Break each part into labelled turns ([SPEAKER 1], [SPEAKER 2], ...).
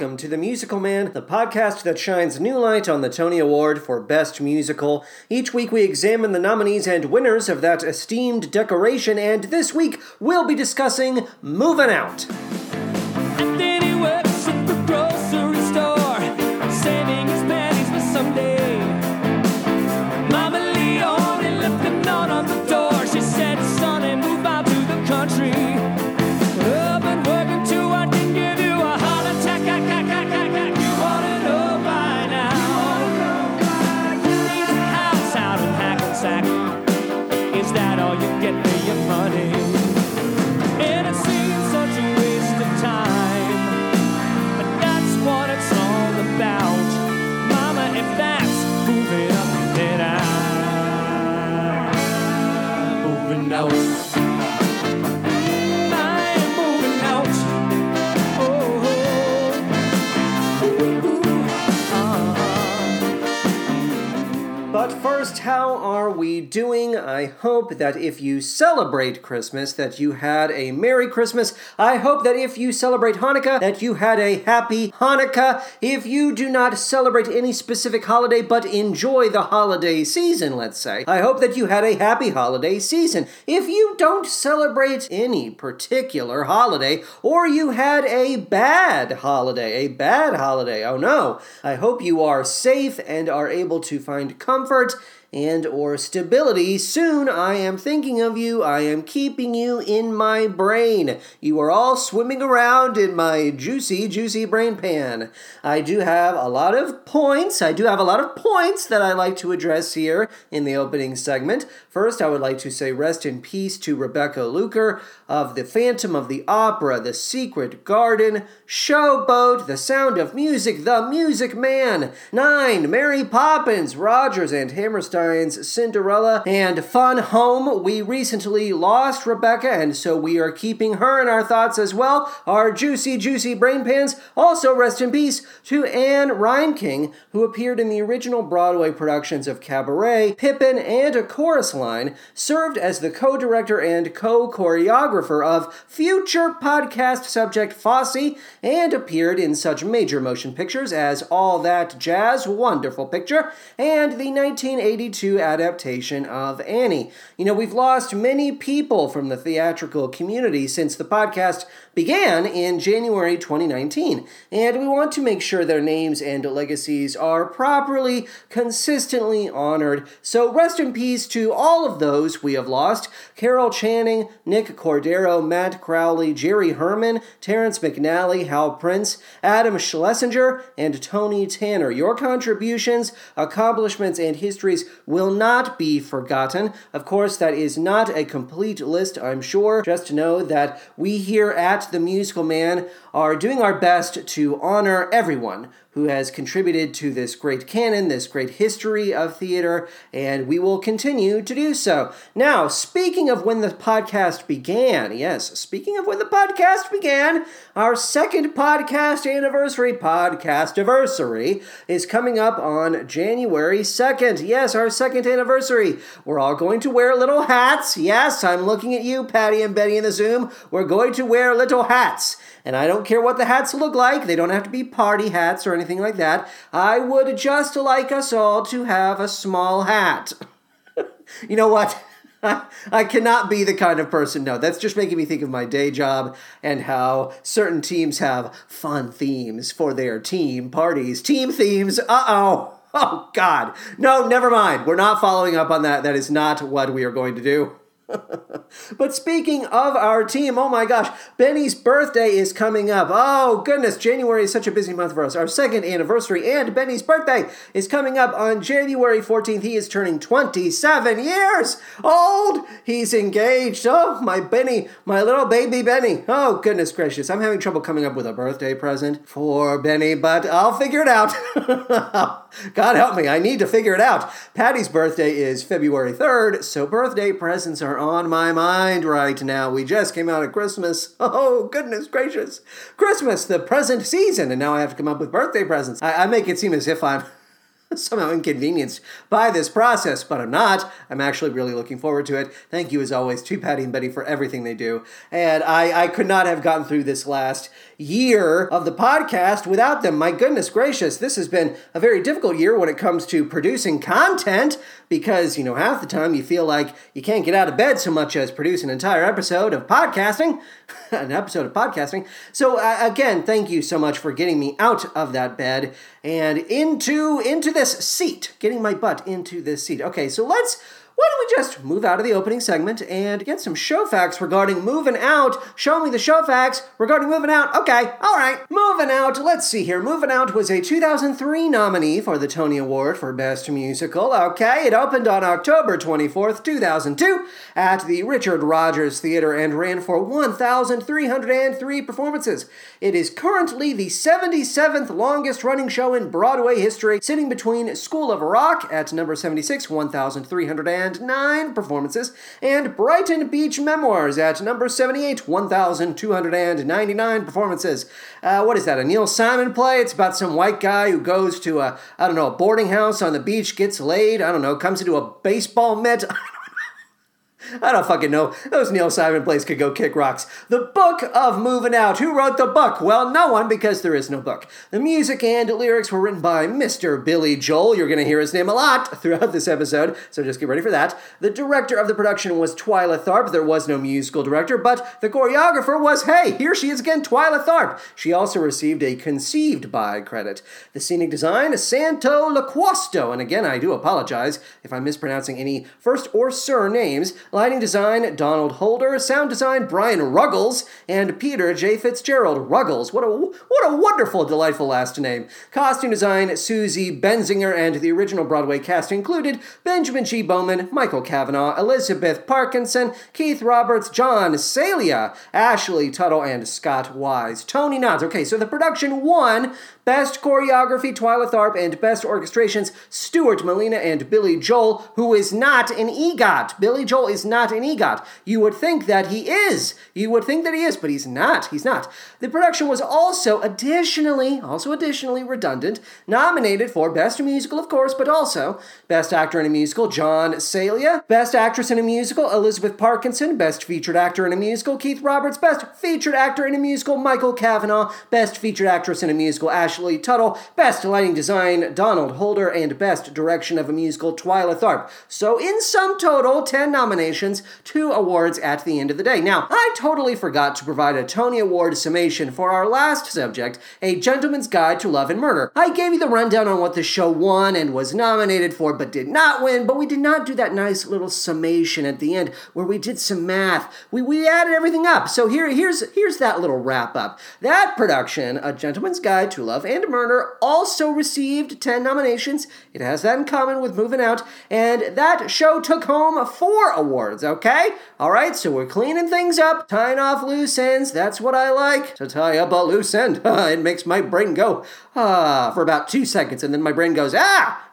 [SPEAKER 1] welcome to The Musical Man, the podcast that shines new light on the Tony Award for Best Musical. Each week we examine the nominees and winners of that esteemed decoration, and this week we'll be discussing Moving Out. Doing? I hope that if you celebrate Christmas, that you had a Merry Christmas. I hope that if you celebrate Hanukkah, that you had a Happy Hanukkah. If you do not celebrate any specific holiday but enjoy the holiday season, let's say, I hope that you had a happy holiday season. If you don't celebrate any particular holiday, or you had a bad holiday, a bad holiday, oh no, I hope you are safe and are able to find comfort and or stability. Soon i am thinking of you. I am keeping you in my brain. You are all swimming around in my juicy juicy brain pan. I do have a lot of points. I do have a lot of points that i like to address here in the opening segment first i would like to say rest in peace to rebecca luker of the phantom of the opera the secret garden showboat the sound of music the music man nine mary poppins rogers and Hammerstein's Cinderella, and Fun Home. We recently lost Rebecca, and so we are keeping her in our thoughts as well. Our juicy, juicy brain pans. Also, rest in peace to Anne Reinking, who appeared in the original Broadway productions of Cabaret, Pippin, and A Chorus Line, served as the co director and co choreographer of future podcast subject Fosse, and appeared in such major motion pictures as All That Jazz, wonderful picture, and the 1982 adaptation of Annie. You know, we've lost many people from the theatrical community since the podcast began in January 2019, and we want to make sure their names and legacies are properly, consistently honored. So rest in peace to all of those we have lost Carol Channing, Nick Cordero, Matt Crowley, Jerry Herman, Terrence McNally, Hal Prince, Adam Schlesinger, and Tony Tanner. Your contributions, accomplishments, and histories will not be forgotten. Of course, that is not a complete list, I'm sure. Just know that we here at The Musical Man are doing our best to honor everyone who has contributed to this great canon, this great history of theater, and we will continue to do so. Now, speaking of when the podcast began, yes, speaking of when the podcast began, our second podcast anniversary, podcast anniversary, is coming up on January 2nd. Yes, our second anniversary. We're all going to wear little hats. Yes, I'm looking at you, Patty and Betty in the Zoom. We're going to wear little hats. And I don't care what the hats look like, they don't have to be party hats or anything like that. I would just like us all to have a small hat. you know what? I cannot be the kind of person. No, that's just making me think of my day job and how certain teams have fun themes for their team parties. Team themes. Uh oh. Oh, God. No, never mind. We're not following up on that. That is not what we are going to do. but speaking of our team, oh my gosh, Benny's birthday is coming up. Oh goodness, January is such a busy month for us. Our second anniversary, and Benny's birthday is coming up on January 14th. He is turning 27 years old. He's engaged. Oh, my Benny, my little baby Benny. Oh goodness gracious, I'm having trouble coming up with a birthday present for Benny, but I'll figure it out. God help me, I need to figure it out. Patty's birthday is February 3rd, so birthday presents are on my mind right now. We just came out of Christmas. Oh, goodness gracious. Christmas, the present season, and now I have to come up with birthday presents. I, I make it seem as if I'm somehow inconvenienced by this process, but I'm not. I'm actually really looking forward to it. Thank you, as always, to Patty and Betty for everything they do. And I, I could not have gotten through this last year of the podcast without them. My goodness gracious, this has been a very difficult year when it comes to producing content because, you know, half the time you feel like you can't get out of bed so much as produce an entire episode of podcasting, an episode of podcasting. So uh, again, thank you so much for getting me out of that bed and into into this seat, getting my butt into this seat. Okay, so let's why don't we just move out of the opening segment and get some show facts regarding moving out? Show me the show facts regarding moving out. Okay, all right. Moving out. Let's see here. Moving out was a 2003 nominee for the Tony Award for Best Musical. Okay, it opened on October 24th, 2002 at the Richard Rogers Theater and ran for 1,303 performances. It is currently the 77th longest running show in Broadway history, sitting between School of Rock at number 76, 1,300 nine performances, and Brighton Beach Memoirs at number 78, 1,299 performances. Uh, what is that, a Neil Simon play? It's about some white guy who goes to a, I don't know, a boarding house on the beach, gets laid, I don't know, comes into a baseball mitt. I don't fucking know. Those Neil Simon plays could go kick rocks. The Book of Moving Out. Who wrote the book? Well, no one, because there is no book. The music and lyrics were written by Mr. Billy Joel. You're going to hear his name a lot throughout this episode, so just get ready for that. The director of the production was Twyla Tharp. There was no musical director, but the choreographer was, hey, here she is again, Twyla Tharp. She also received a conceived by credit. The scenic design, is Santo Laquasto. And again, I do apologize if I'm mispronouncing any first or surnames. Lighting design, Donald Holder. Sound design, Brian Ruggles. And Peter J. Fitzgerald Ruggles. What a, what a wonderful, delightful last name. Costume design, Susie Benzinger. And the original Broadway cast included Benjamin G. Bowman, Michael Cavanaugh, Elizabeth Parkinson, Keith Roberts, John Salia, Ashley Tuttle, and Scott Wise. Tony Nods. Okay, so the production won Best Choreography, Twyla Tharp, and Best Orchestrations, Stuart Malina and Billy Joel, who is not an EGOT. Billy Joel is not an EGOT. You would think that he is. You would think that he is, but he's not. He's not. The production was also additionally, also additionally redundant, nominated for Best Musical, of course, but also Best Actor in a Musical, John Salia, Best Actress in a Musical, Elizabeth Parkinson, Best Featured Actor in a Musical, Keith Roberts, Best Featured Actor in a Musical, Michael Cavanaugh, Best Featured Actress in a Musical, Ashley Tuttle, Best Lighting Design, Donald Holder, and Best Direction of a Musical, Twyla Tharp. So, in sum total, 10 nominations, two awards at the end of the day. Now, I totally forgot to provide a Tony Award summation for our last subject, A Gentleman's Guide to Love and Murder. I gave you the rundown on what the show won and was nominated for, but did not win, but we did not do that nice little summation at the end where we did some math. We, we added everything up. So here, here's, here's that little wrap up. That production, A Gentleman's Guide to Love and Murder, also received 10 nominations. It has that in common with Moving Out, and that show took home four awards, okay? All right, so we're cleaning things up, tying off loose ends. That's what I like to tie up a loose end. it makes my brain go, ah, for about two seconds, and then my brain goes, ah!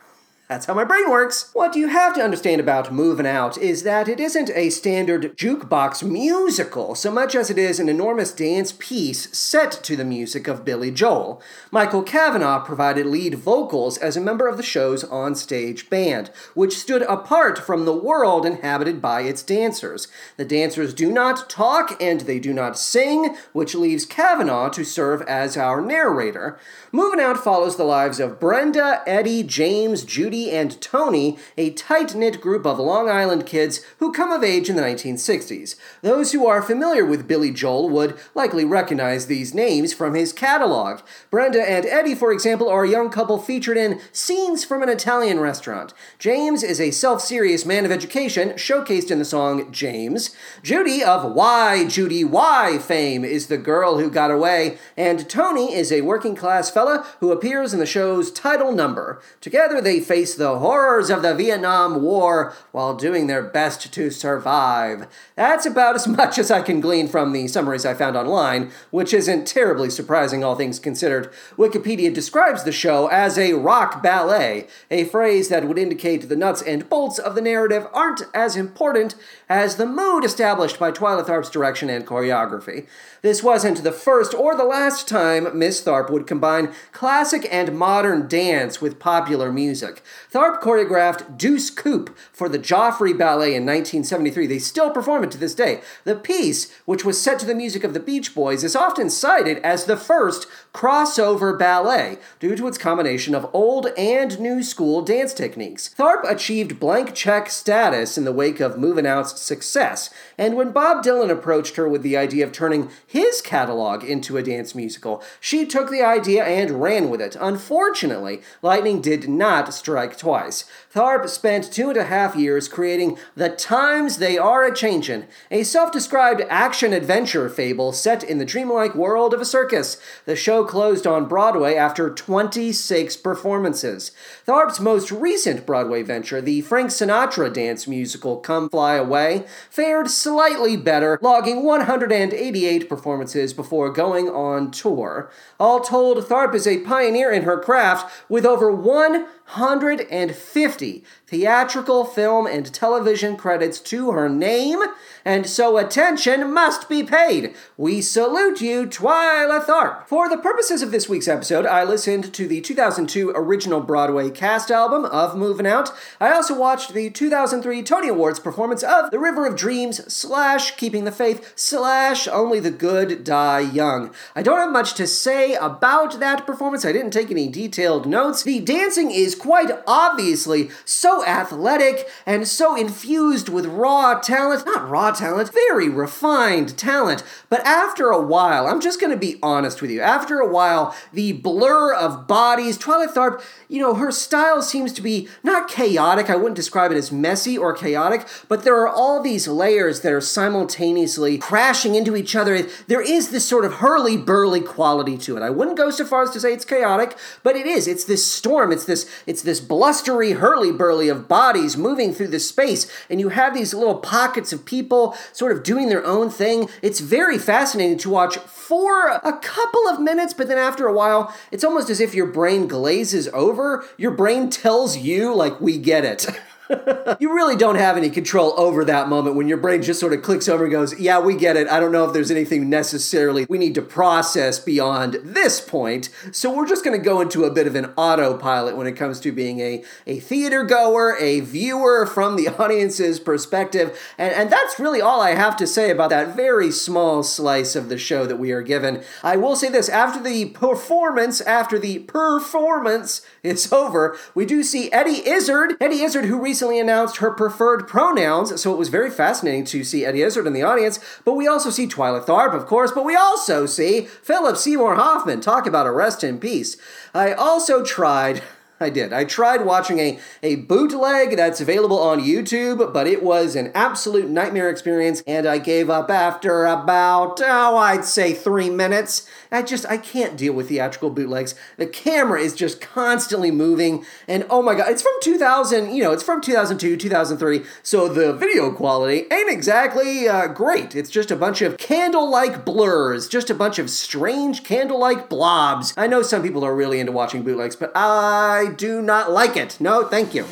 [SPEAKER 1] That's how my brain works. What you have to understand about Moving Out is that it isn't a standard jukebox musical so much as it is an enormous dance piece set to the music of Billy Joel. Michael Cavanaugh provided lead vocals as a member of the show's onstage band, which stood apart from the world inhabited by its dancers. The dancers do not talk and they do not sing, which leaves Cavanaugh to serve as our narrator. Moving Out follows the lives of Brenda, Eddie, James, Judy, and Tony, a tight knit group of Long Island kids who come of age in the 1960s. Those who are familiar with Billy Joel would likely recognize these names from his catalog. Brenda and Eddie, for example, are a young couple featured in Scenes from an Italian Restaurant. James is a self serious man of education, showcased in the song James. Judy, of Why Judy Why fame, is the girl who got away, and Tony is a working class who appears in the show's title number. Together they face face the horrors of the Vietnam War while doing their best to survive. That's about as much as I can glean from the summaries I found online, which isn't terribly surprising, all things considered. Wikipedia describes the show as a rock ballet, a phrase that would indicate the nuts and bolts of the narrative aren't as important as the mood established by Twyla Tharp's direction and choreography. This wasn't the first or the last time Miss Tharp would combine classic and modern dance with popular music. Tharp choreographed Deuce Coupe for the Joffrey Ballet in 1973. They still perform it to this day. The piece, which was set to the music of the Beach Boys, is often cited as the first crossover ballet due to its combination of old and new school dance techniques. Tharp achieved blank check status in the wake of Movin' Out's success, and when Bob Dylan approached her with the idea of turning his catalog into a dance musical, she took the idea and ran with it. Unfortunately, lightning did not strike twice. Tharp spent two and a half years creating The Times They Are a Changin', a self described action adventure fable set in the dreamlike world of a circus. The show closed on Broadway after 26 performances. Tharp's most recent Broadway venture, the Frank Sinatra dance musical Come Fly Away, fared slightly better, logging 188 performances before going on tour. All told, Tharp is a pioneer in her craft with over 150 theatrical, film, and television credits to her name, and so attention must be paid. We salute you, Twyla Tharp. For the purposes of this week's episode, I listened to the 2002 original Broadway cast album of Movin' Out. I also watched the 2003 Tony Awards performance of The River of Dreams slash Keeping the Faith slash Only the Good Die Young. I don't have much to say about that performance. I didn't take any detailed notes. The dancing is quite obviously so athletic and so infused with raw talent. Not raw talent, very refined talent. But after a while, I'm just going to be honest with you. After a while, the blur of bodies, Twyla Tharp, you know, her style seems to be not chaotic. I wouldn't describe it as messy or chaotic, but there are all these layers that are simultaneously crashing into each other. There is this sort of hurly burly quality to it. I wouldn't go so far as to say it's chaotic, but it is. It's this storm. It's this. It's this blustery hurly burly of bodies moving through the space, and you have these little pockets of people sort of doing their own thing. It's very fascinating to watch for a couple of minutes, but then after a while, it's almost as if your brain glazes over. Your brain tells you, like, we get it. you really don't have any control over that moment when your brain just sort of clicks over and goes, Yeah, we get it. I don't know if there's anything necessarily we need to process beyond this point. So we're just going to go into a bit of an autopilot when it comes to being a, a theater goer, a viewer from the audience's perspective. And, and that's really all I have to say about that very small slice of the show that we are given. I will say this after the performance, after the performance is over, we do see Eddie Izzard. Eddie Izzard, who recently announced her preferred pronouns, so it was very fascinating to see Eddie Izzard in the audience. But we also see Twyla Tharp, of course, but we also see Philip Seymour Hoffman. Talk about a rest in peace. I also tried. I did. I tried watching a, a bootleg that's available on YouTube, but it was an absolute nightmare experience, and I gave up after about, oh, I'd say three minutes. I just, I can't deal with theatrical bootlegs. The camera is just constantly moving, and oh my god, it's from 2000, you know, it's from 2002, 2003, so the video quality ain't exactly uh, great. It's just a bunch of candle like blurs, just a bunch of strange candle like blobs. I know some people are really into watching bootlegs, but I do not like it. No, thank you.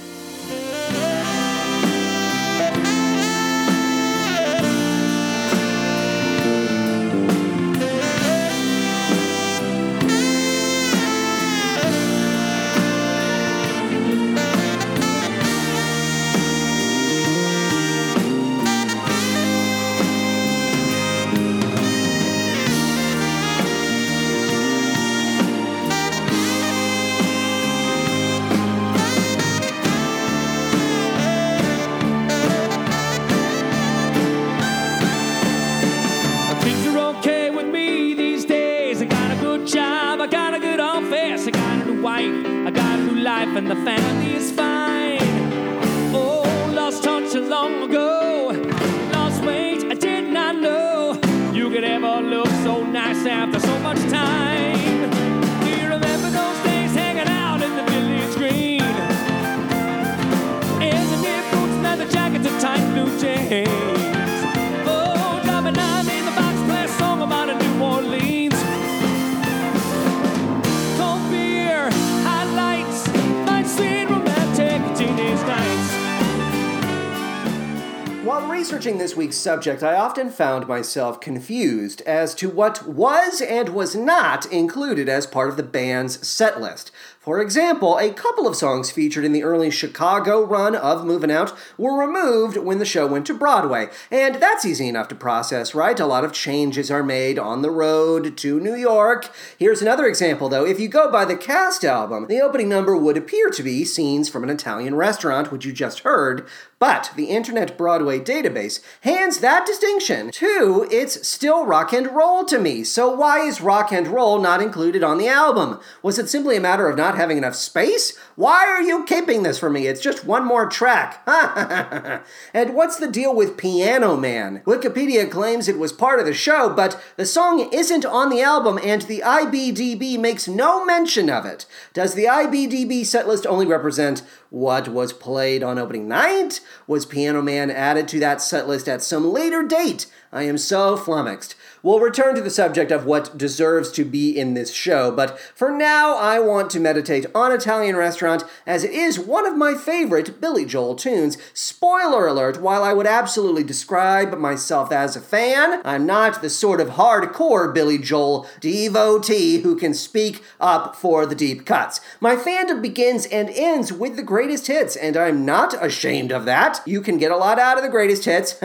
[SPEAKER 1] Subject, I often found myself confused as to what was and was not included as part of the band's set list. For example, a couple of songs featured in the early Chicago run of Moving Out were removed when the show went to Broadway. And that's easy enough to process, right? A lot of changes are made on the road to New York. Here's another example, though. If you go by the cast album, the opening number would appear to be scenes from an Italian restaurant, which you just heard, but the Internet Broadway database hands that distinction to it's still rock and roll to me. So why is rock and roll not included on the album? Was it simply a matter of not having enough space? Why are you keeping this for me? It's just one more track. and what's the deal with Piano Man? Wikipedia claims it was part of the show, but the song isn't on the album and the IBDB makes no mention of it. Does the IBDB setlist only represent what was played on opening night? Was Piano Man added to that setlist at some later date? I am so flummoxed. We'll return to the subject of what deserves to be in this show, but for now I want to meditate on Italian Restaurant as it is one of my favorite Billy Joel tunes. Spoiler alert, while I would absolutely describe myself as a fan, I'm not the sort of hardcore Billy Joel devotee who can speak up for the deep cuts. My fandom begins and ends with the greatest hits, and I'm not ashamed of that. You can get a lot out of the greatest hits.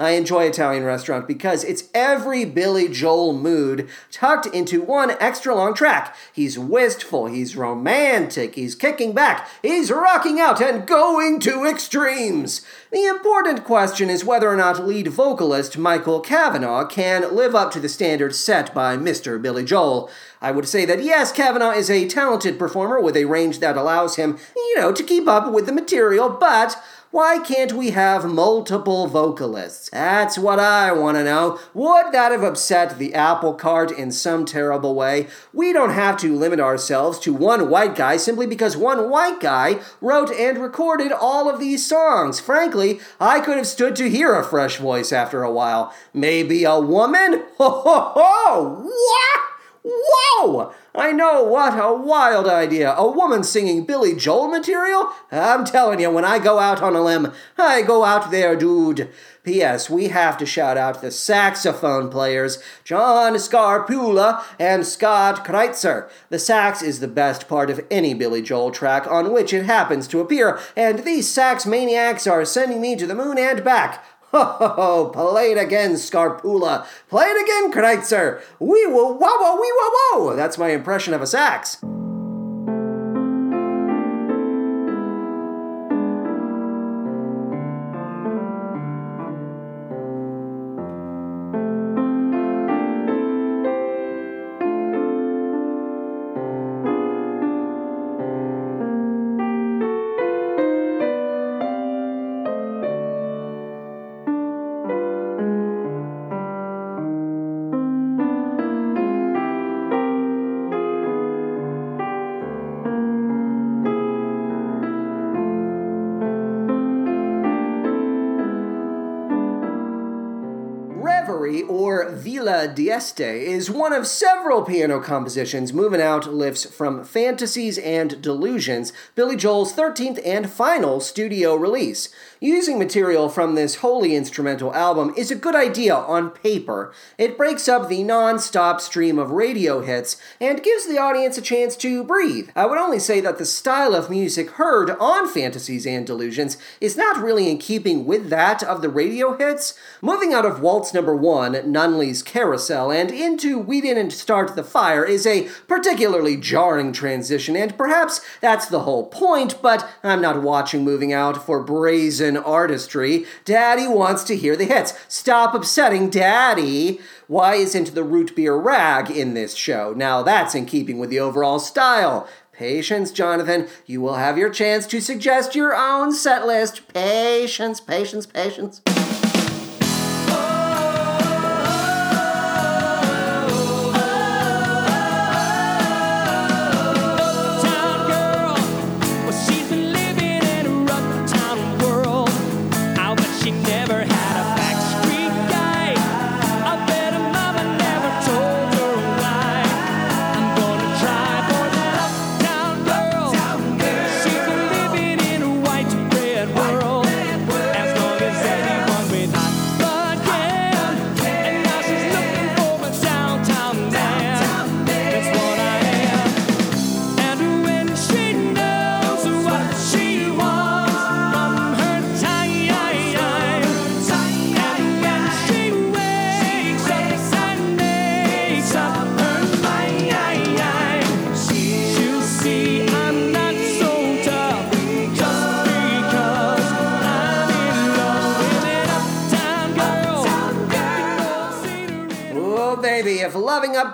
[SPEAKER 1] I enjoy Italian Restaurant because it's every Billy Joel mood tucked into one extra long track. He's wistful, he's romantic, he's kicking back, he's rocking out and going to extremes. The important question is whether or not lead vocalist Michael Kavanagh can live up to the standards set by Mr. Billy Joel. I would say that yes, Kavanaugh is a talented performer with a range that allows him, you know, to keep up with the material, but why can't we have multiple vocalists? That's what I want to know. Would that have upset the apple cart in some terrible way? We don't have to limit ourselves to one white guy simply because one white guy wrote and recorded all of these songs. Frankly, I could have stood to hear a fresh voice after a while. Maybe a woman? Ho ho ho! What? Whoa! I know what a wild idea. A woman singing Billy Joel material? I'm telling you, when I go out on a limb, I go out there, dude. P.S. We have to shout out the saxophone players, John Scarpula and Scott Kreitzer. The sax is the best part of any Billy Joel track on which it happens to appear, and these sax maniacs are sending me to the moon and back. Ho ho ho! Play it again, Scarpula. Play it again, Kreitzer. Wee woo wow wow wee wow wow. That's my impression of a sax. Reverie or Villa d'Este is one of several piano compositions moving out lifts from Fantasies and Delusions, Billy Joel's 13th and final studio release. Using material from this wholly instrumental album is a good idea on paper. It breaks up the non stop stream of radio hits and gives the audience a chance to breathe. I would only say that the style of music heard on Fantasies and Delusions is not really in keeping with that of the radio hits. Moving out of Waltz number one, Nunley's Carousel, and into We Didn't Start the Fire is a particularly jarring transition, and perhaps that's the whole point, but I'm not watching Moving Out for brazen artistry. Daddy wants to hear the hits. Stop upsetting Daddy. Why isn't the root beer rag in this show? Now that's in keeping with the overall style. Patience, Jonathan. You will have your chance to suggest your own set list. Patience, patience, patience.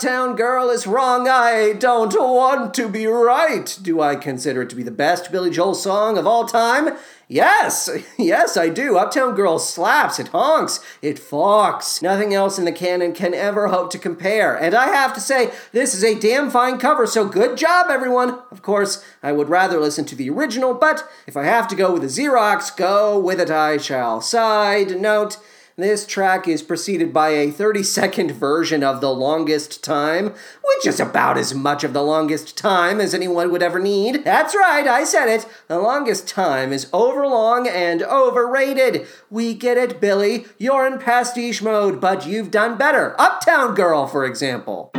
[SPEAKER 2] Uptown Girl
[SPEAKER 1] is wrong, I don't want to be right. Do I consider it to be the best Billy Joel song of all time? Yes, yes, I do. Uptown Girl slaps, it honks, it fawks. Nothing else in the canon can ever hope to compare. And I have to say, this is a damn fine cover, so good job, everyone. Of course, I would rather listen to the original, but if I have to go with a Xerox, go with it I shall. Side note, this track is preceded by a 30 second version of The Longest Time, which is about as much of The Longest Time as anyone would ever need. That's right, I said it. The Longest Time is overlong and overrated. We get it, Billy. You're in pastiche mode, but you've done better. Uptown Girl, for example.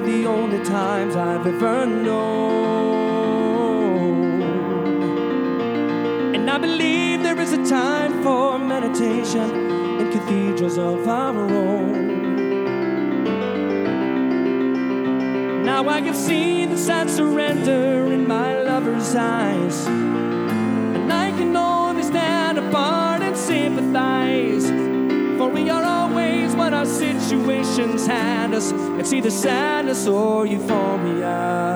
[SPEAKER 2] The only times I've ever known. And I believe there is a time for meditation in cathedrals of our own. Now I have seen the sad surrender in my lover's eyes, and I can only stand apart and sympathize. Our situations hand us. It's either sadness or euphoria.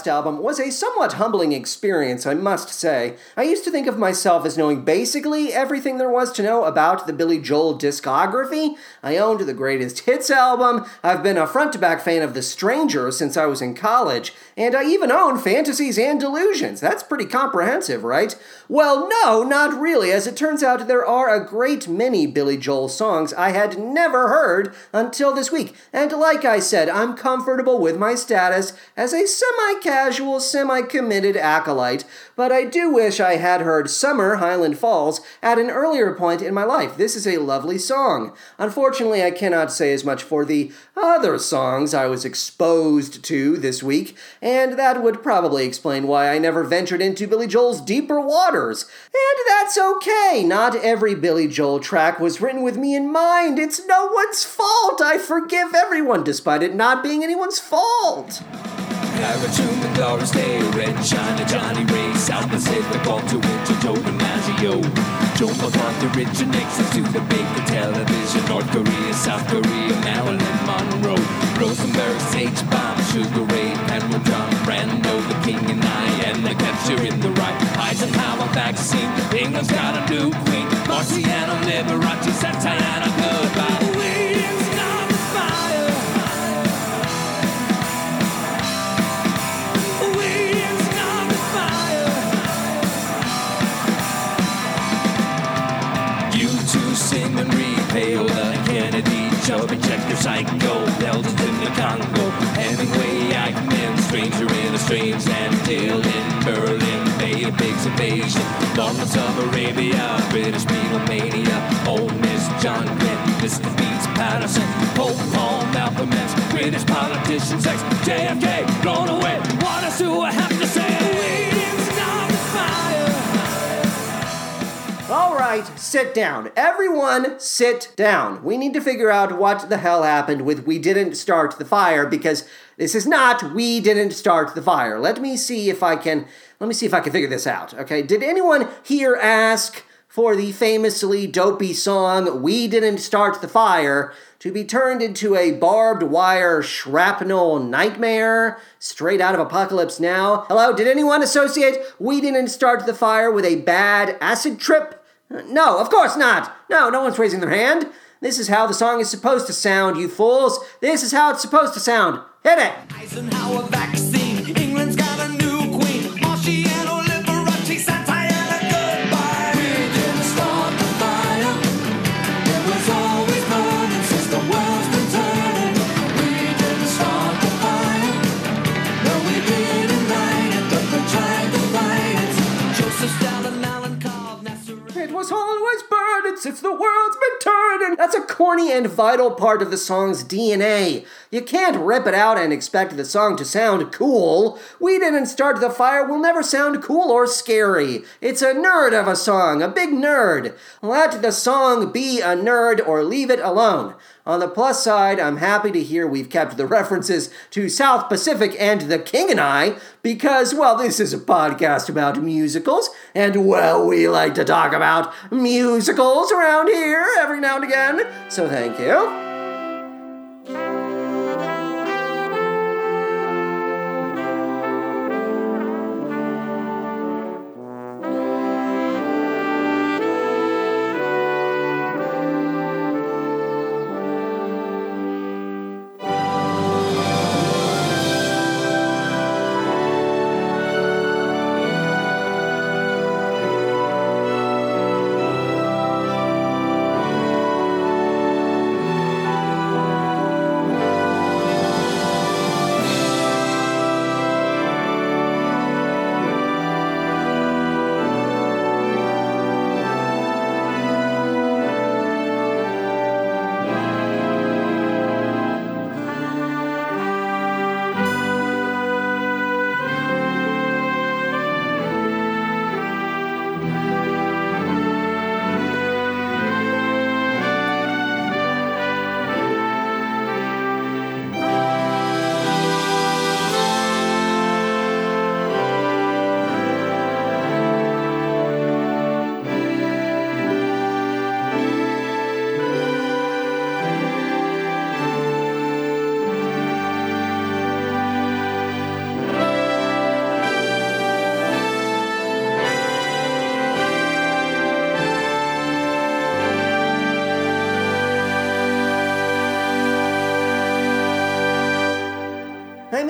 [SPEAKER 1] Cast album was a somewhat humbling experience, I must say. I used to think of myself as knowing basically everything there was to know about the Billy Joel discography. I owned the Greatest Hits album, I've been a front to back fan of The Stranger since I was in college, and I even own Fantasies and Delusions. That's pretty comprehensive, right? Well, no, not really. As it turns out, there are a great many Billy Joel songs I had never heard until this week. And like I said, I'm comfortable with my status as a semi casual, semi committed acolyte, but I do wish I had heard Summer Highland Falls at an earlier point in my life. This is a lovely song. Unfortunately, I cannot say as much for the other songs I was exposed to this week, and that would probably explain why I never ventured into Billy Joel's deeper waters. And that's okay. Not every Billy Joel track was written with me in mind. It's no one's fault. I forgive everyone, despite it not being anyone's fault.
[SPEAKER 3] Caratoon and Doris Day, Red China, Johnny Ray, South Pacific, to Winter, Joe DiMaggio. Joe McCarthy originates to the Baker television, North Korea, South Korea, Marilyn Monroe. Rosenberg, Sage Bomb, Sugar Ray, Penrose, John Brando, the King and I, and the capture in the right. Eisenhower vaccine, England's got a new and Kennedy, Chubby Checker, Psycho, Belgians in the Congo, Hemingway, Eichmann, Stranger in a Strange Land, in Berlin, Bay of Biggs Invasion, Lawrence of Arabia, British Beatlemania, Old Miss John Glenn, Mr. Beats Patterson, Pope Paul Malcolm X, British politicians, ex JFK, blown away. What else do I have to say?
[SPEAKER 1] All right, sit down. Everyone, sit down. We need to figure out what the hell happened with We Didn't Start the Fire because this is not We Didn't Start the Fire. Let me see if I can let me see if I can figure this out. Okay? Did anyone here ask for the famously dopey song We Didn't Start the Fire to be turned into a barbed wire shrapnel nightmare straight out of Apocalypse Now. Hello, did anyone associate We Didn't Start the Fire with a bad acid trip? No, of course not. No, no one's raising their hand. This is how the song is supposed to sound, you fools. This is how it's supposed to sound. Hit it.
[SPEAKER 3] Eisenhower vaccine. Since the world's been turning.
[SPEAKER 1] That's a corny and vital part of the song's DNA. You can't rip it out and expect the song to sound cool. We didn't start the fire will never sound cool or scary. It's a nerd of a song, a big nerd. Let the song be a nerd or leave it alone. On the plus side, I'm happy to hear we've kept the references to South Pacific and The King and I because, well, this is a podcast about musicals, and, well, we like to talk about musicals around here every now and again. So thank you.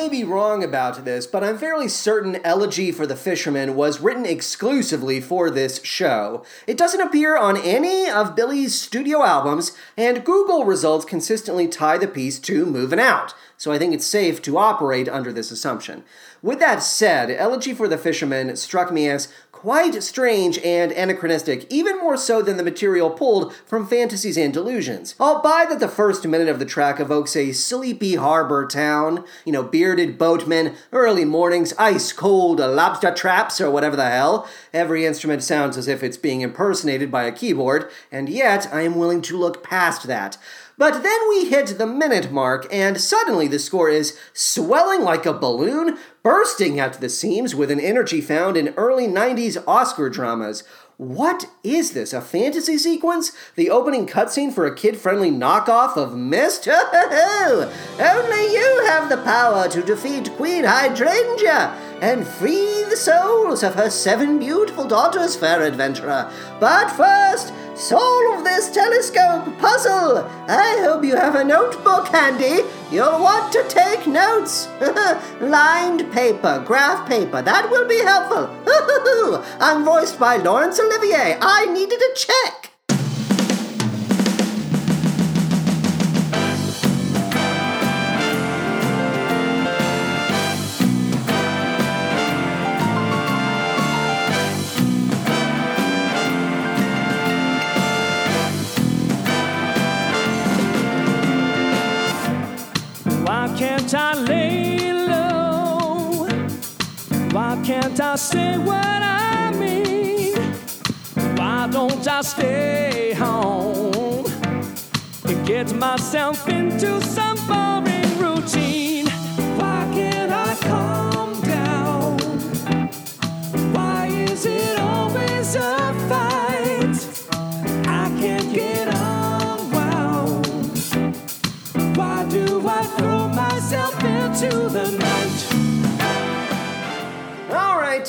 [SPEAKER 1] May be wrong about this, but I'm fairly certain Elegy for the Fisherman was written exclusively for this show. It doesn't appear on any of Billy's studio albums, and Google results consistently tie the piece to Moving Out, so I think it's safe to operate under this assumption. With that said, Elegy for the Fisherman struck me as quite strange and anachronistic, even more so than the material pulled from Fantasies and Delusions. I'll buy that the first minute of the track evokes a sleepy harbor town, you know, bearded boatmen, early mornings, ice cold lobster traps, or whatever the hell. Every instrument sounds as if it's being impersonated by a keyboard, and yet I am willing to look past that. But then we hit the minute mark, and suddenly the score is swelling like a balloon, bursting at the seams with an energy found in early 90s Oscar dramas. What is this? A fantasy sequence? The opening cutscene for a kid friendly knockoff of Myst? Only you have the power to defeat Queen Hydrangea and free the souls of her seven beautiful daughters, fair adventurer. But first, solve this telescope puzzle. I hope you have a notebook handy. You'll want to take notes. Lined paper, graph paper, that will be helpful. I'm voiced by Laurence Olivier. I needed a check.
[SPEAKER 2] I stay home. And get myself into some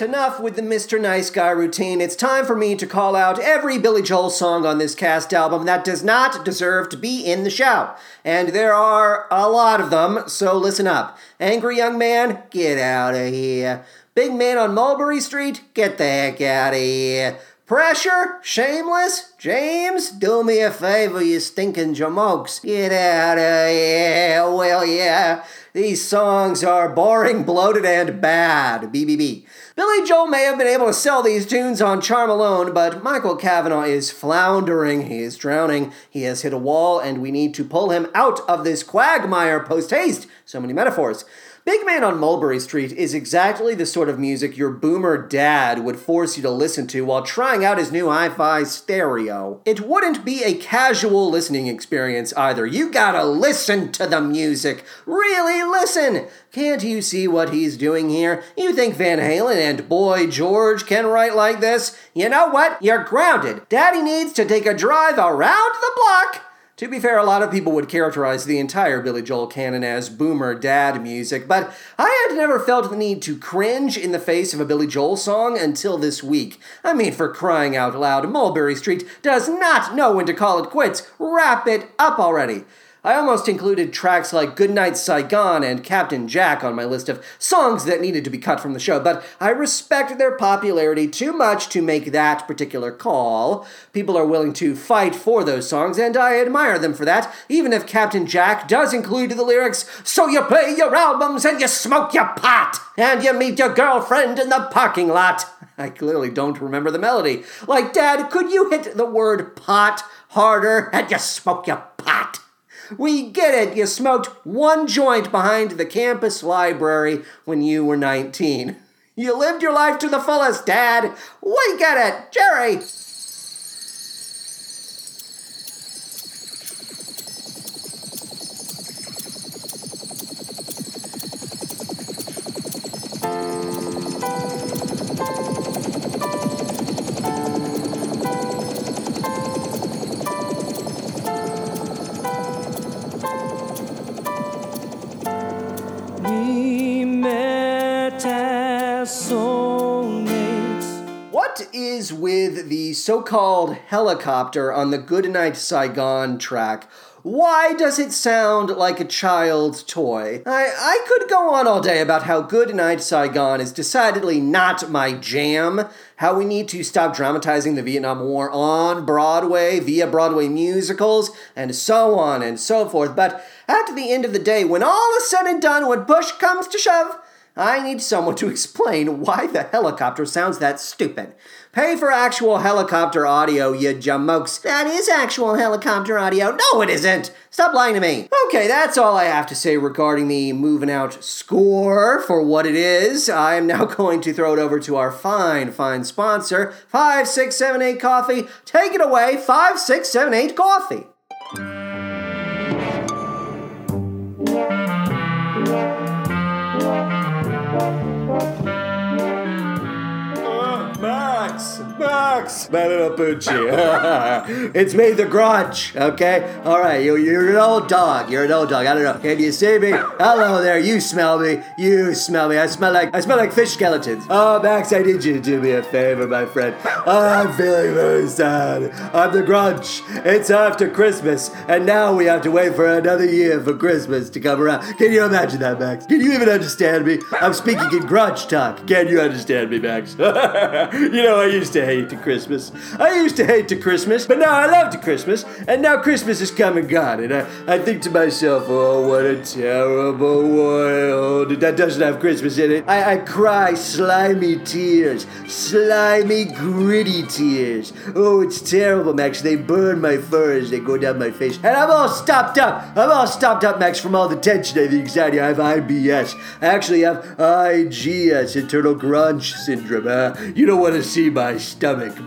[SPEAKER 1] enough with the Mr. Nice Guy routine. It's time for me to call out every Billy Joel song on this cast album that does not deserve to be in the show. And there are a lot of them, so listen up. Angry Young Man, get out of here. Big Man on Mulberry Street, get the heck out of here. Pressure? Shameless? James? Do me a favor, you stinking jamokes. Get out of here. Well, yeah. These songs are boring, bloated, and bad. BBB. Billy Joel may have been able to sell these tunes on charm alone, but Michael Cavanaugh is floundering. He is drowning. He has hit a wall, and we need to pull him out of this quagmire post haste. So many metaphors. Big Man on Mulberry Street is exactly the sort of music your boomer dad would force you to listen to while trying out his new hi fi stereo. It wouldn't be a casual listening experience either. You gotta listen to the music. Really listen! Can't you see what he's doing here? You think Van Halen and Boy George can write like this? You know what? You're grounded. Daddy needs to take a drive around the block. To be fair, a lot of people would characterize the entire Billy Joel canon as boomer dad music, but I had never felt the need to cringe in the face of a Billy Joel song until this week. I mean, for crying out loud, Mulberry Street does not know when to call it quits. Wrap it up already. I almost included tracks like Goodnight Saigon and Captain Jack on my list of songs that needed to be cut from the show, but I respect their popularity too much to make that particular call. People are willing to fight for those songs, and I admire them for that, even if Captain Jack does include the lyrics, So you play your albums and you smoke your pot, and you meet your girlfriend in the parking lot. I clearly don't remember the melody. Like, Dad, could you hit the word pot harder and you smoke your pot? We get it. You smoked one joint behind the campus library when you were 19. You lived your life to the fullest, Dad. We get it. Jerry. So called helicopter on the Goodnight Saigon track? Why does it sound like a child's toy? I, I could go on all day about how Goodnight Saigon is decidedly not my jam, how we need to stop dramatizing the Vietnam War on Broadway via Broadway musicals, and so on and so forth. But at the end of the day, when all is said and done, when push comes to shove, I need someone to explain why the helicopter sounds that stupid. Pay for actual helicopter audio, you jamokes. That is actual helicopter audio. No, it isn't. Stop lying to me. Okay, that's all I have to say regarding the moving out score for what it is. I am now going to throw it over to our fine, fine sponsor, 5678 Coffee. Take it away, 5678 Coffee. It's me, the Grudge. Okay, all right. You, you're an old dog. You're an old dog. I don't know. Can you see me? Hello there. You smell me. You smell me. I smell like I smell like fish skeletons. Oh, Max, I need you to do me a favor, my friend. Oh, I'm feeling very sad. I'm the Grudge. It's after Christmas, and now we have to wait for another year for Christmas to come around. Can you imagine that, Max? Can you even understand me? I'm speaking in Grudge talk. Can you understand me, Max? you know, I used to hate the Christmas. I used to hate the Christmas, but now I love the Christmas, and now Christmas is come and gone, and I, I think to myself, oh, what a terrible world that doesn't have Christmas in it. I, I cry slimy tears, slimy, gritty tears. Oh, it's terrible, Max. They burn my fur as they go down my face, and I'm all stopped up. I'm all stopped up, Max, from all the tension and the anxiety. I have IBS. I actually have IGS, internal grunge syndrome. Uh, you don't want to see my stomach.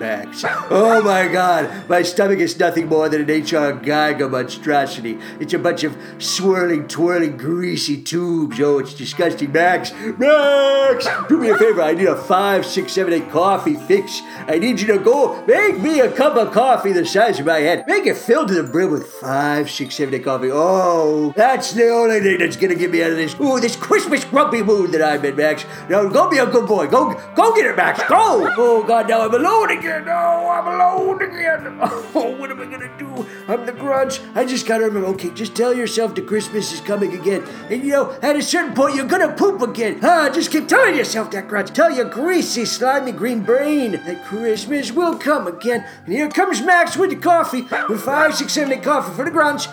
[SPEAKER 4] Oh my god, my stomach is nothing more than an HR Giger monstrosity. It's a bunch of swirling, twirling, greasy tubes. Oh, it's disgusting, Max. Max! Do me a favor, I need a five, six, seven, eight coffee fix. I need you to go make me a cup of coffee the size of my head. Make it filled to the brim with five, six, seven, eight coffee. Oh, that's the only thing that's gonna get me out of this. Ooh, this Christmas grumpy mood that I'm in, Max. Now go be a good boy. Go, go get it, Max. Go. Oh God, now I'm alone again. Oh, I'm alone again. Oh, what am I gonna do? I'm the grudge. I just gotta remember. Okay, just tell yourself the Christmas is coming again, and you know, at a certain point, you're gonna poop again. Ah, just keep telling yourself that, grudge. Tell your greasy, slimy green brain that Christmas will come again. And here comes Max with the coffee, with five, six, seven, eight coffee for the grunge.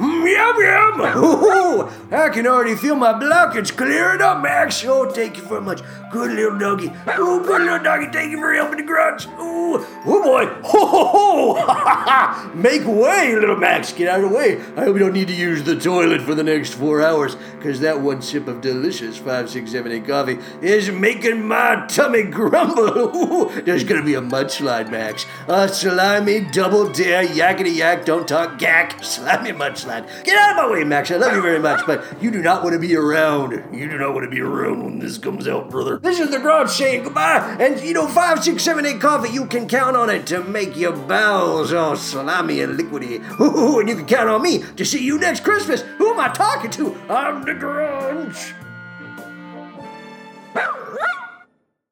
[SPEAKER 4] Yum yum! Ooh, I can already feel my blockage clearing up, Max. Oh, thank you very much. Good little doggy. Oh, good little doggy. Thank you for helping the grunts. Ooh, oh boy. Ho ho ho! Make way, little Max. Get out of the way. I hope you don't need to use the toilet for the next four hours, because that one sip of delicious five, six, seven, eight coffee is making my tummy grumble. Ooh, there's gonna be a mudslide, Max. A slimy double dare yakety yak. Don't talk gack. Slimy mudslide. Get out of my way, Max. I love you very much, but you do not want to be around. You do not want to be around when this comes out, brother. This is the garage saying goodbye. And you know, five, six, seven, eight coffee, you can count on it to make your bowels all slimy and liquidy. Ooh, and you can count on me to see you next Christmas. Who am I talking to? I'm the grunge.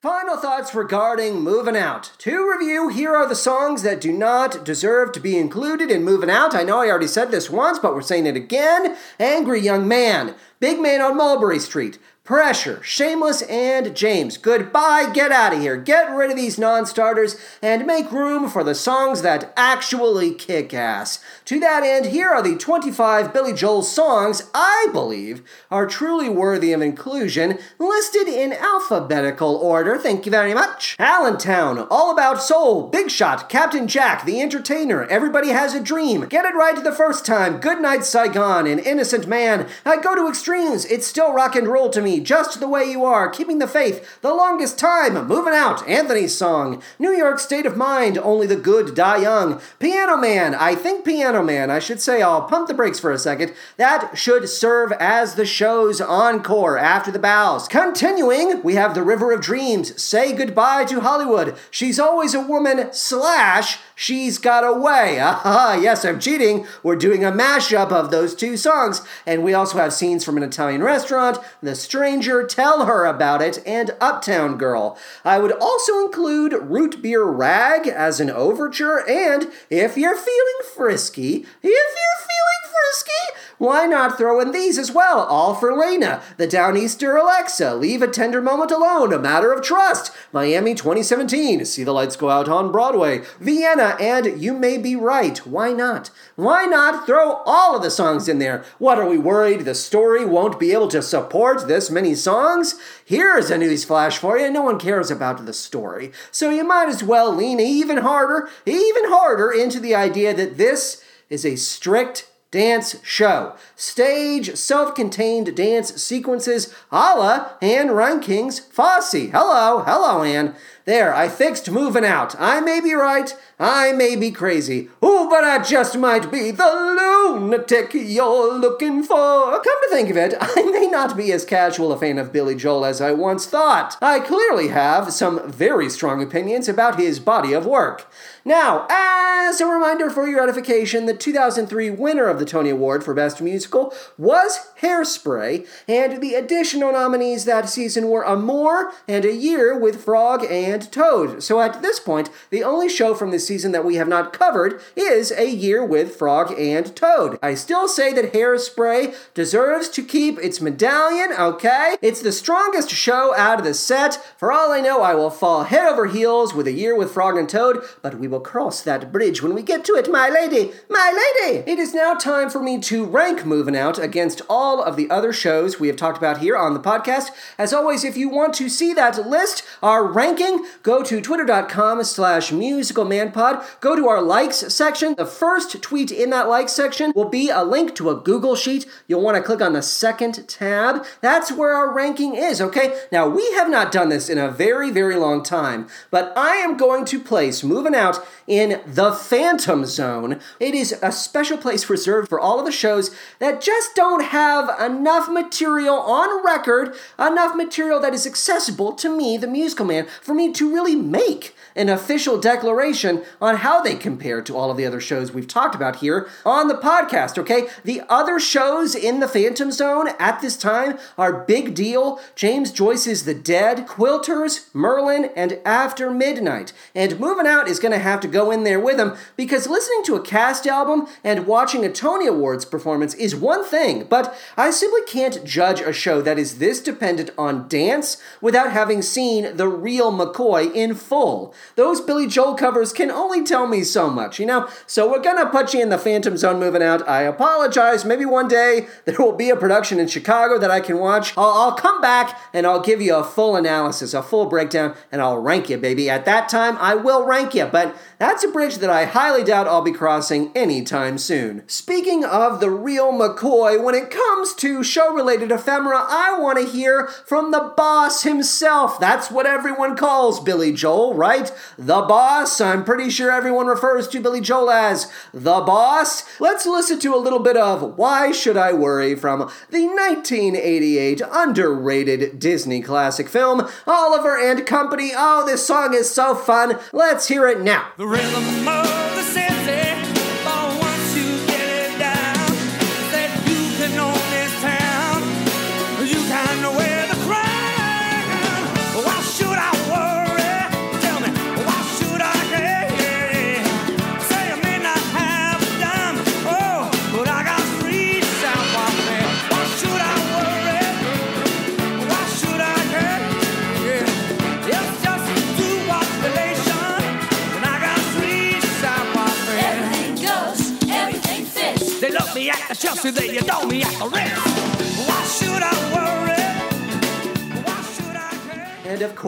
[SPEAKER 1] Final thoughts regarding Moving Out. To review, here are the songs that do not deserve to be included in Moving Out. I know I already said this once, but we're saying it again. Angry Young Man, Big Man on Mulberry Street, Pressure, Shameless, and James. Goodbye, get out of here. Get rid of these non starters and make room for the songs that actually kick ass. To that end, here are the 25 Billy Joel songs I believe are truly worthy of inclusion, listed in alphabetical order. Thank you very much. Allentown, All About Soul, Big Shot, Captain Jack, The Entertainer, Everybody Has a Dream, Get It Right the First Time, Good Night Saigon, An Innocent Man, I Go to Extremes, It's Still Rock and Roll to Me, Just the Way You Are, Keeping the Faith, The Longest Time, Moving Out, Anthony's Song, New York State of Mind, Only the Good Die Young, Piano Man, I Think Piano Man, I should say I'll pump the brakes for a second. That should serve as the show's encore after the bows. Continuing, we have The River of Dreams, Say Goodbye to Hollywood, She's Always a Woman, slash, She's Got a Way. Ah, yes, I'm cheating. We're doing a mashup of those two songs. And we also have scenes from an Italian restaurant, The Stranger, Tell Her About It, and Uptown Girl. I would also include Root Beer Rag as an overture, and if you're feeling frisky, if you're feeling frisky, why not throw in these as well? All for Lena, The Downeaster Alexa, Leave a Tender Moment Alone, A Matter of Trust, Miami 2017, See the Lights Go Out on Broadway, Vienna, and You May Be Right. Why not? Why not throw all of the songs in there? What are we worried the story won't be able to support this many songs? Here's a newsflash for you. No one cares about the story. So you might as well lean even harder, even harder into the idea that this is a strict dance show. Stage self contained dance sequences a la Anne Reinking's Fosse. Hello, hello, Anne. There, I fixed moving out. I may be right, I may be crazy. Oh, but I just might be the lunatic you're looking for. Come to think of it, I may not be as casual a fan of Billy Joel as I once thought. I clearly have some very strong opinions about his body of work. Now, as a reminder for your edification, the 2003 winner of the Tony Award for Best Musical was Hairspray, and the additional nominees that season were Amour and A Year with Frog and Toad. So at this point, the only show from this season that we have not covered is A Year with Frog and Toad. I still say that Hairspray deserves to keep its medallion, okay? It's the strongest show out of the set. For all I know, I will fall head over heels with A Year with Frog and Toad, but we will cross that bridge when we get to it, my lady, my lady! It is now time for me to rank Moving Out against all of the other shows we have talked about here on the podcast. As always, if you want to see that list, our ranking go to twitter.com slash musicalmanpod. Go to our likes section. The first tweet in that likes section will be a link to a Google Sheet. You'll want to click on the second tab. That's where our ranking is, okay? Now, we have not done this in a very, very long time, but I am going to place Moving Out in the Phantom Zone. It is a special place reserved for all of the shows that just don't have enough material on record, enough material that is accessible to me, the musical man, for me to really make an official declaration on how they compare to all of the other shows we've talked about here on the podcast, okay? The other shows in the Phantom Zone at this time are Big Deal, James Joyce's The Dead, Quilters, Merlin, and After Midnight. And Moving Out is going to have to go in there with them because listening to a cast album and watching a Tony Awards performance is one thing, but I simply can't judge a show that is this dependent on dance without having seen the real McCoy in full. Those Billy Joel covers can only tell me so much, you know? So we're gonna put you in the Phantom Zone moving out. I apologize. Maybe one day there will be a production in Chicago that I can watch. I'll, I'll come back and I'll give you a full analysis, a full breakdown, and I'll rank you, baby. At that time, I will rank you, but that's a bridge that I highly doubt I'll be crossing anytime soon. Speaking of the real McCoy, when it comes to show related ephemera, I want to hear from the boss himself. That's what everyone calls Billy Joel, right? The boss. I'm pretty sure everyone refers to Billy Joel as the boss. Let's listen to a little bit of Why Should I Worry from the 1988 underrated Disney classic film, Oliver and Company. Oh, this song is so fun. Let's hear it now.
[SPEAKER 2] The rhythm of the city,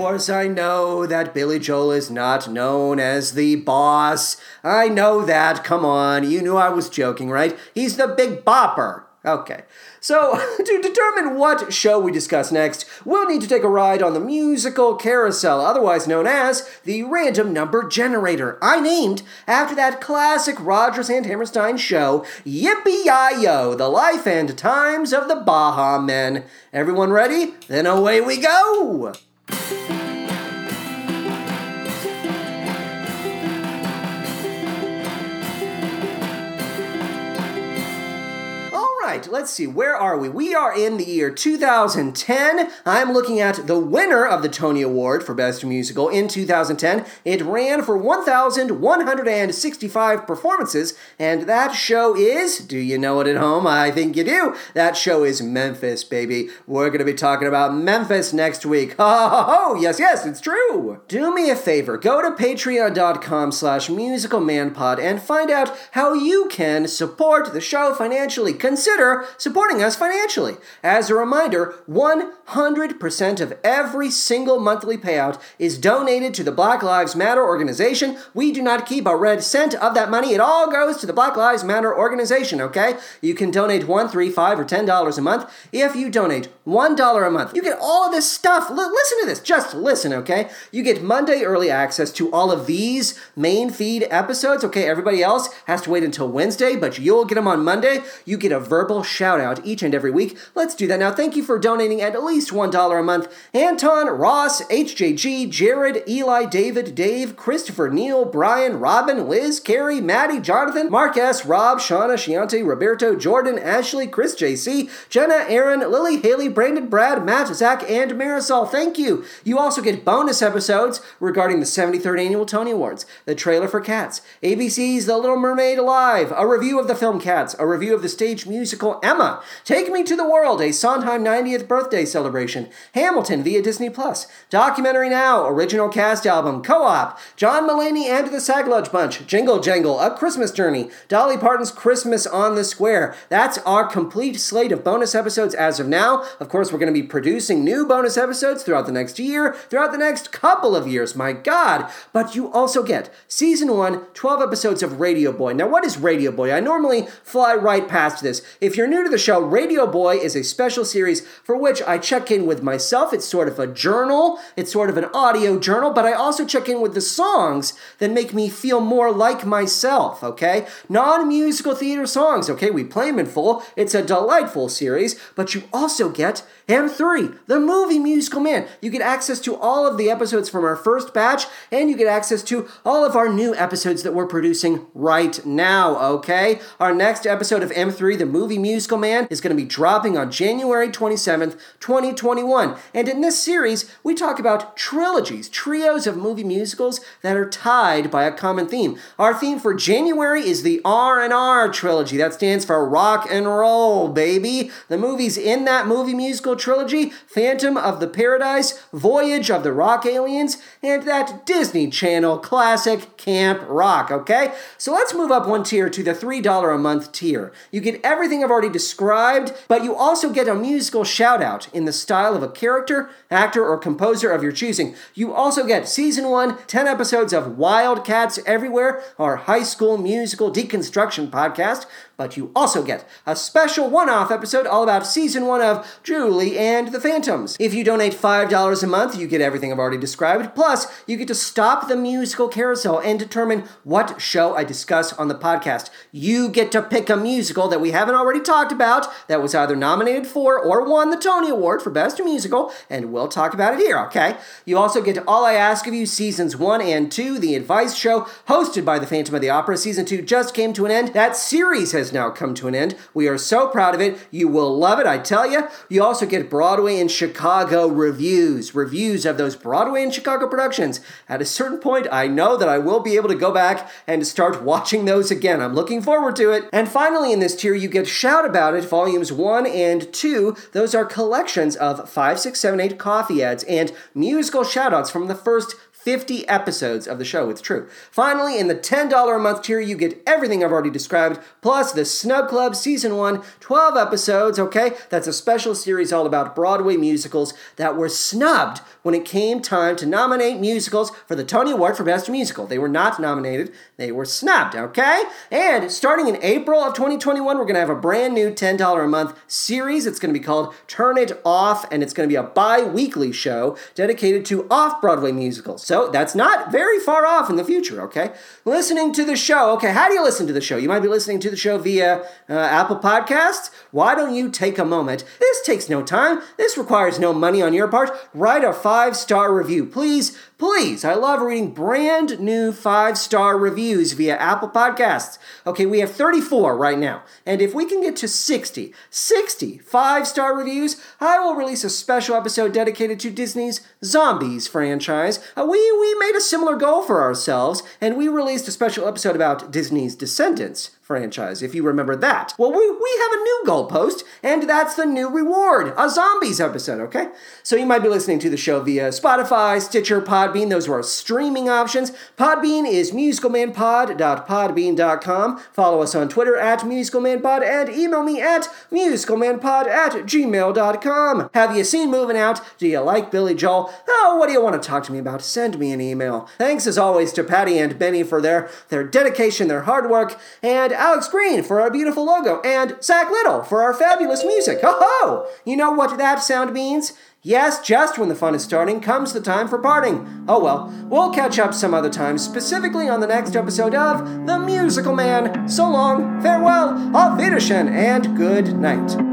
[SPEAKER 1] course, I know that Billy Joel is not known as the boss. I know that. Come on. You knew I was joking, right? He's the big bopper. Okay. So, to determine what show we discuss next, we'll need to take a ride on the musical carousel, otherwise known as the random number generator. I named after that classic Rodgers and Hammerstein show, Yippee Yi-Yo, The Life and Times of the Baha Men. Everyone ready? Then away we go! All right, let's see. Where are we? We are in the year 2010. I'm looking at the winner of the Tony Award for Best Musical in 2010. It ran for 1,165 performances, and that show is, do you know it at home? I think you do. That show is Memphis, baby. We're going to be talking about Memphis next week. Ho, ho, ho. Yes, yes, it's true. Do me a favor. Go to patreon.com slash musicalmanpod and find out how you can support the show financially. Consider supporting us financially. As a reminder, 100% of every single monthly payout is donated to the Black Lives Matter organization. We do not keep a red cent of that money. It all goes to the Black Lives Matter organization, okay? You can donate one, three, five, or ten dollars a month. If you donate one dollar a month, you get all of this stuff. L- listen to this. Just listen, okay? You get Monday early access to all of these main feed episodes, okay? Everybody else has to wait until Wednesday, but you'll get them on Monday. You get a verbal shout out each and every week. Let's do that now. Thank you for donating at least $1 a month. Anton, Ross, HJG, Jared, Eli, David, Dave, Christopher, Neil, Brian, Robin, Liz, Carrie, Maddie, Jonathan, Mark S., Rob, Shauna, Shiante, Roberto, Jordan, Ashley, Chris JC, Jenna, Aaron, Lily, Haley, Brandon, Brad, Matt, Zach, and Marisol. Thank you. You also get bonus episodes regarding the 73rd Annual Tony Awards, the trailer for Cats, ABC's The Little Mermaid Alive, a review of the film Cats, a review of the stage musical musical Emma, Take Me to the World, a Sondheim 90th birthday celebration, Hamilton via Disney Plus, Documentary Now, original cast album, Co-op, John Mulaney and the Sack Lunch Bunch, Jingle Jangle, A Christmas Journey, Dolly Parton's Christmas on the Square. That's our complete slate of bonus episodes as of now. Of course, we're going to be producing new bonus episodes throughout the next year, throughout the next couple of years. My God. But you also get season one, 12 episodes of Radio Boy. Now, what is Radio Boy? I normally fly right past this. If you're new to the show, Radio Boy is a special series for which I check in with myself. It's sort of a journal, it's sort of an audio journal, but I also check in with the songs that make me feel more like myself, okay? Non musical theater songs, okay? We play them in full. It's a delightful series, but you also get M3, the movie musical man. You get access to all of the episodes from our first batch, and you get access to all of our new episodes that we're producing right now, okay? Our next episode of M3, the movie musical man, is going to be dropping on January 27th, 2021. And in this series, we talk about trilogies, trios of movie musicals that are tied by a common theme. Our theme for January is the R&R trilogy. That stands for rock and roll, baby. The movies in that movie musical trilogy Phantom of the Paradise, Voyage of the Rock Aliens, and that Disney Channel classic Camp Rock, okay? So let's move up one tier to the $3 a month tier. You get everything I've already described, but you also get a musical shout out in the style of a character, actor, or composer of your choosing. You also get season one, 10 episodes of Wildcats Everywhere, our high school musical deconstruction podcast, but you also get a special one off episode all about season one of Julie and the Phantoms. If you donate $5 a month, you get everything I've already described. Plus, you get to stop the musical carousel and determine what show I discuss on the podcast. You get to pick a musical that we haven't already talked about that was either nominated for or won the Tony Award for Best Musical, and we'll talk about it here, okay? You also get All I Ask of You seasons one and two, the advice show hosted by the Phantom of the Opera. Season two just came to an end. That series has now come to an end. We are so proud of it. You will love it, I tell you. You also get Broadway and Chicago reviews, reviews of those Broadway and Chicago productions. At a certain point, I know that I will be able to go back and start watching those again. I'm looking forward to it. And finally, in this tier, you get Shout About It, volumes one and two. Those are collections of five, six, seven, eight coffee ads and musical shoutouts from the first 50 episodes of the show. It's true. Finally, in the $10 a month tier, you get everything I've already described, plus the Snub Club Season 1, 12 episodes, okay? That's a special series all about Broadway musicals that were snubbed when it came time to nominate musicals for the Tony Award for Best Musical. They were not nominated, they were snubbed, okay? And starting in April of 2021, we're gonna have a brand new $10 a month series. It's gonna be called Turn It Off, and it's gonna be a bi weekly show dedicated to off Broadway musicals. So that's not very far off in the future, okay? Listening to the show, okay, how do you listen to the show? You might be listening to the show via uh, Apple Podcasts. Why don't you take a moment? This takes no time, this requires no money on your part. Write a five star review, please. Please, I love reading brand new five star reviews via Apple Podcasts. Okay, we have 34 right now. And if we can get to 60, 60 five star reviews, I will release a special episode dedicated to Disney's Zombies franchise. Uh, we, we made a similar goal for ourselves, and we released a special episode about Disney's Descendants franchise, if you remember that. Well, we, we have a new goalpost, and that's the new reward a zombies episode, okay? So you might be listening to the show via Spotify, Stitcher, Podbean. Those are our streaming options. Podbean is musicalmanpod.podbean.com. Follow us on Twitter at musicalmanpod and email me at musicalmanpod at gmail.com. Have you seen Moving Out? Do you like Billy Joel? Oh, what do you want to talk to me about? Send me an email. Thanks as always to Patty and Benny for their, their dedication, their hard work, and Alex Green for our beautiful logo, and Zach Little for our fabulous music. Ho ho! You know what that sound means? Yes, just when the fun is starting comes the time for parting. Oh well, we'll catch up some other time, specifically on the next episode of The Musical Man. So long, farewell, auf Wiedersehen, and good night.